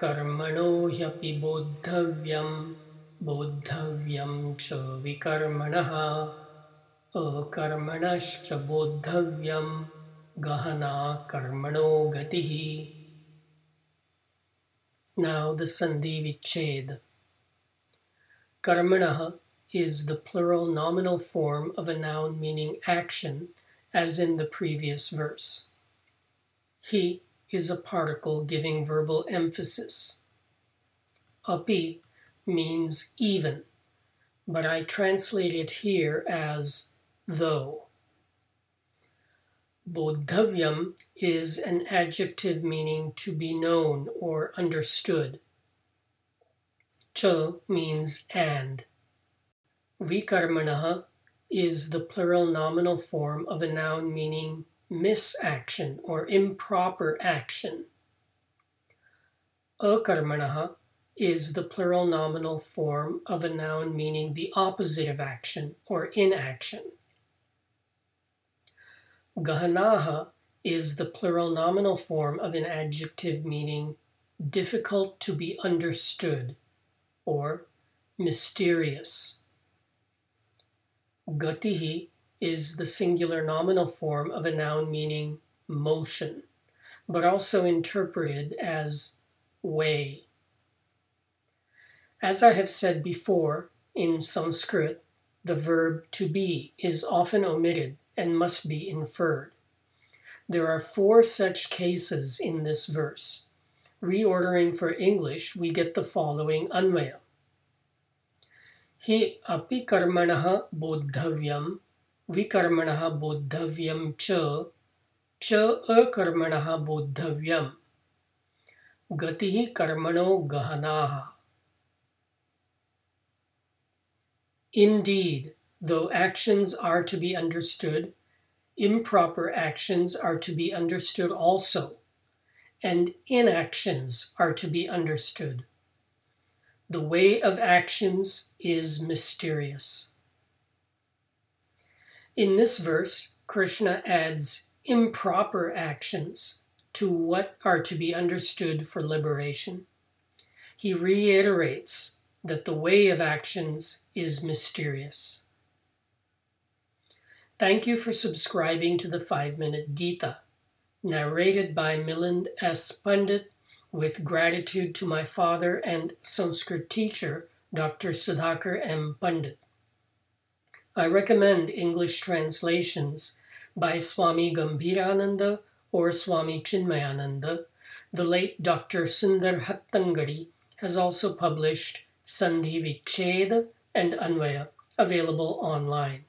कर्मणो ह्यपि बोद्धव्यं बोद्धव्यं च विकर्मणः अकर्मणश्च बोद्धव्यं गहना कर्मणो गतिः Now the Sandhi Vichhed. Karmanaha is the plural nominal form of a noun meaning action, as in the previous verse. Hi is a particle giving verbal emphasis. Api means even, but I translate it here as though. Bodhavyam is an adjective meaning to be known or understood. Cha means and. Vikarmanaha is the plural nominal form of a noun meaning misaction or improper action. Akarmanaha is the plural nominal form of a noun meaning the opposite of action or inaction. Gahanaha is the plural nominal form of an adjective meaning difficult to be understood or mysterious. Gatihi is the singular nominal form of a noun meaning motion, but also interpreted as way. As I have said before, in Sanskrit, the verb to be is often omitted and must be inferred. There are four such cases in this verse. Reordering for English, we get the following anvaya. Hi api karmanah bodhavyam विकर्मणः बोद्धव्यं च च अकर्मणः बोद्धव्यम् गतिः कर्मणो गहनाः Indeed, though actions are to be understood, improper actions are to be understood also, and inactions are to be understood. The way of actions is mysterious. In this verse, Krishna adds improper actions to what are to be understood for liberation. He reiterates that the way of actions is mysterious. Thank you for subscribing to the 5 Minute Gita, narrated by Milind S. Pandit, with gratitude to my father and Sanskrit teacher, Dr. Sudhakar M. Pandit. I recommend English translations by Swami Gambhirananda or Swami Chinmayananda. The late Dr. Sundar Hattangadi has also published Sandhi Vicheda and Anvaya, available online.